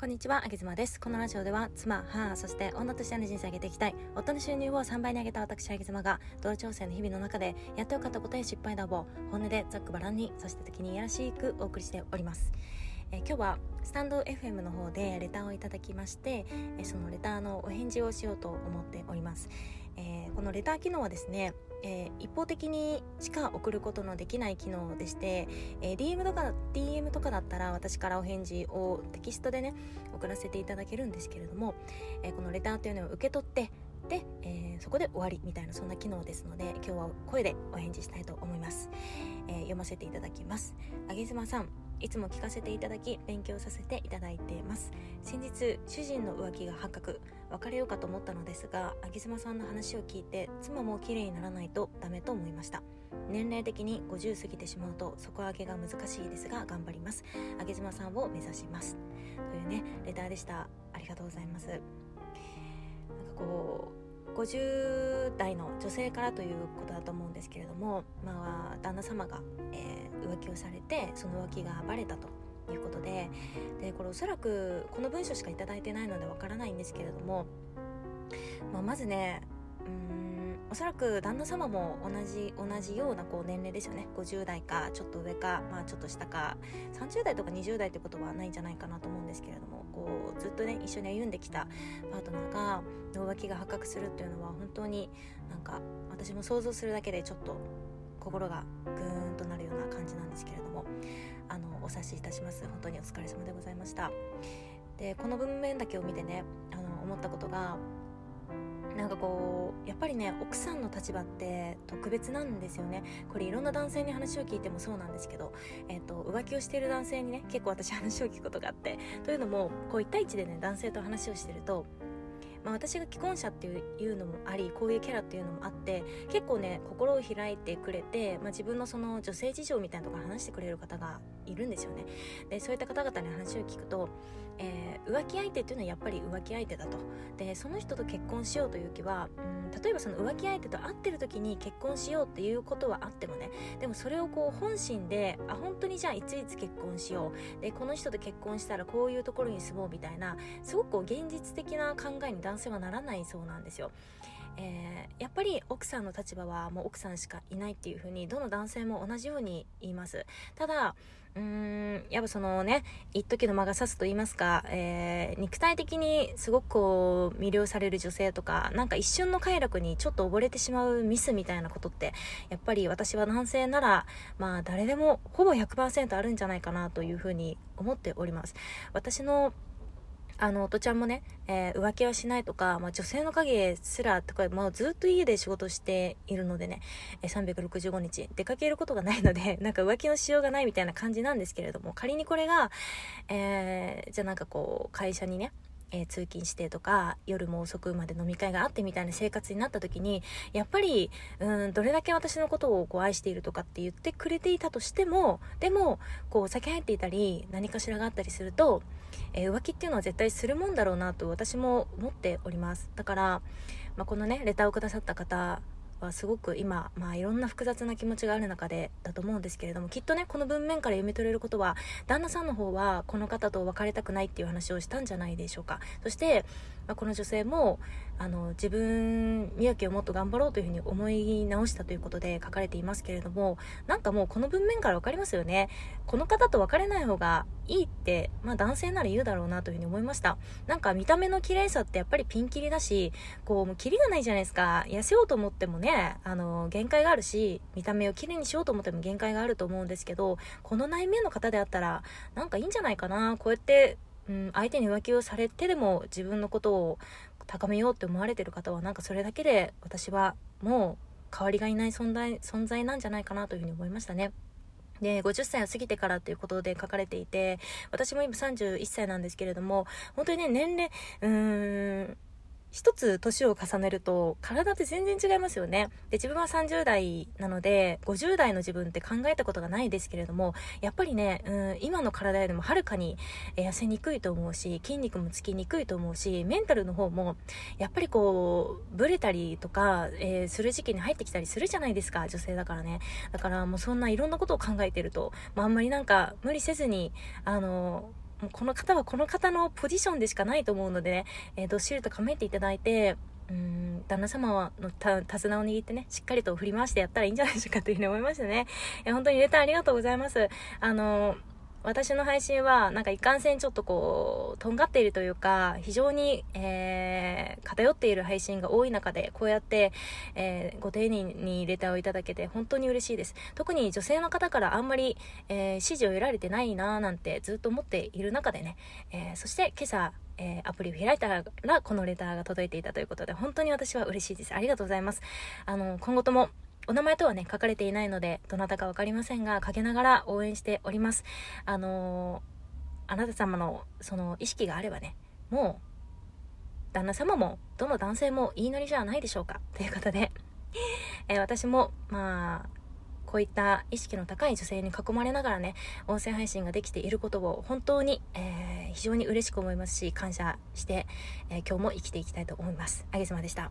こんにちは、あげずまです。このラジオでは、妻、母、そして女としての人生を上げていきたい、夫の収入を3倍に上げた私、あげずまが、同調整の日々の中で、やってよかったことや失敗談を、本音でざっくばらんに、そして時にいやらしくお送りしております。え、今日は、スタンド FM の方でレターをいただきまして、え、そのレターのお返事をしようと思っております。えー、このレター機能はですね、えー、一方的にしか送ることのできない機能でして、えー、DM とか DM とかだったら私からお返事をテキストでね送らせていただけるんですけれども、えー、このレターというのを受け取ってで、えー、そこで終わりみたいなそんな機能ですので今日は声でお返事したいと思います、えー、読ませていただきます。あげずまさんいつも聞かせていただき勉強させていただいています。先日主人の浮気が発覚。別れようかと思ったのですがあげずまさんの話を聞いて妻も綺麗にならないとダメと思いました。年齢的に50過ぎてしまうと底上げが難しいですが頑張ります。あげずまさんを目指します。というねレターでした。ありがとうございます。なんかこう50代の女性からということだと思うんですけれども、まあ、旦那様が、えー、浮気をされてその浮気がバレたということででこれおそらくこの文章しか頂いてないのでわからないんですけれども、まあ、まずねうんおそらく旦那様も同じ同じようなこう年齢ですよね。50代かちょっと上か、まあ、ちょっと下か30代とか20代ってことはないんじゃないかなと思うんですけれどもこうずっとね一緒に歩んできたパートナーが浮気が発覚するっていうのは本当になんか私も想像するだけでちょっと心がグーンとなるような感じなんですけれどもあのお察しいたします。本当にお疲れ様でございました。でこの文面だけを見てねあの思ったことがなんかこうやっぱりね奥さんの立場って特別なんですよね。これいろんな男性に話を聞いてもそうなんですけど、えーと、浮気をしている男性にね結構私話を聞くことがあって。というのもこう1対1でね男性と話をしてるとまあ、私が既婚者っていうのもありこういうキャラっていうのもあって結構ね心を開いてくれて、まあ、自分のその女性事情みたいなところ話してくれる方がいるんですよね。でそういった方々に話を聞くと、えー、浮気相手っていうのはやっぱり浮気相手だと。でその人と結婚しようという気は、うん、例えばその浮気相手と会ってる時に結婚しようっていうことはあってもねでもそれをこう本心であ本当にじゃあいついつ結婚しよう。でこの人と結婚したらこういうところに住もうみたいなすごく現実的な考えに男性はならないそうなんですよ。えー、やっぱり奥さんの立場はもう奥さんしかいないっていう風にどの男性も同じように言いますただうーんやっぱそのね一時の間が差すと言いますか、えー、肉体的にすごくこう魅了される女性とかなんか一瞬の快楽にちょっと溺れてしまうミスみたいなことってやっぱり私は男性ならまあ誰でもほぼ100%あるんじゃないかなというふうに思っております私のあの、おとちゃんもね、えー、浮気はしないとか、まあ、女性の影すらとか、もうずっと家で仕事しているのでね、えー、365日出かけることがないので、なんか浮気のしようがないみたいな感じなんですけれども、仮にこれが、えー、じゃあなんかこう、会社にね、えー、通勤してとか夜も遅くまで飲み会があってみたいな生活になった時にやっぱりうんどれだけ私のことをこう愛しているとかって言ってくれていたとしてもでもこう酒入っていたり何かしらがあったりすると、えー、浮気っていうのは絶対するもんだろうなと私も思っております。だから、まあ、このねレターをくださった方はすごく今、まあ、いろんな複雑な気持ちがある中でだと思うんですけれどもきっとねこの文面から読み取れることは旦那さんの方はこの方と別れたくないっていう話をしたんじゃないでしょうか。そして、まあ、この女性もあの自分宮城をもっと頑張ろうというふうに思い直したということで書かれていますけれどもなんかもうこの文面から分かりますよねこの方と別れない方がいいって、まあ男性なら言うだろうなというふうに思いました。なんか見た目の綺麗さってやっぱりピンキリだし、こう、もうキリがないじゃないですか。痩せようと思ってもね、あの、限界があるし、見た目を綺麗にしようと思っても限界があると思うんですけど、この内面の方であったら、なんかいいんじゃないかな。こうやって、うん、相手に浮気をされてでも自分のことを高めようって思われてる方は、なんかそれだけで私はもう代わりがいない存在、存在なんじゃないかなというふうに思いましたね。で、50歳を過ぎてからということで書かれていて、私も今31歳なんですけれども、本当にね、年齢、うーん、一つ年を重ねると体って全然違いますよね。で、自分は30代なので、50代の自分って考えたことがないですけれども、やっぱりね、うん、今の体よりもはるかに痩せにくいと思うし、筋肉もつきにくいと思うし、メンタルの方も、やっぱりこう、ブレたりとか、えー、する時期に入ってきたりするじゃないですか、女性だからね。だからもうそんないろんなことを考えてると、まあ、あんまりなんか無理せずに、あの、この方はこの方のポジションでしかないと思うのでね、えー、どっしりと構えていただいて、うん、旦那様はの手綱を握ってね、しっかりと振り回してやったらいいんじゃないでしょうかというふうに思いましたね。え本当にレターありがとうございます。あのー私の配信はなんか一貫性ちょっとこうとんがっているというか非常に、えー、偏っている配信が多い中でこうやって、えー、ご丁寧にレターをいただけて本当に嬉しいです。特に女性の方からあんまり、えー、支持を得られてないなーなんてずっと思っている中でね、えそして今朝えー、アプリを開いたらこのレターが届いていたということで本当に私は嬉しいです。ありがとうございます。あの今後ともお名前とはね、書かれていないので、どなたかわかりませんが、かけながら応援しております。あのー、あなた様のその意識があればね、もう、旦那様も、どの男性も言いなりじゃないでしょうか。ということで、えー、私も、まあ、こういった意識の高い女性に囲まれながらね、音声配信ができていることを本当に、えー、非常に嬉しく思いますし、感謝して、えー、今日も生きていきたいと思います。あげさまでした。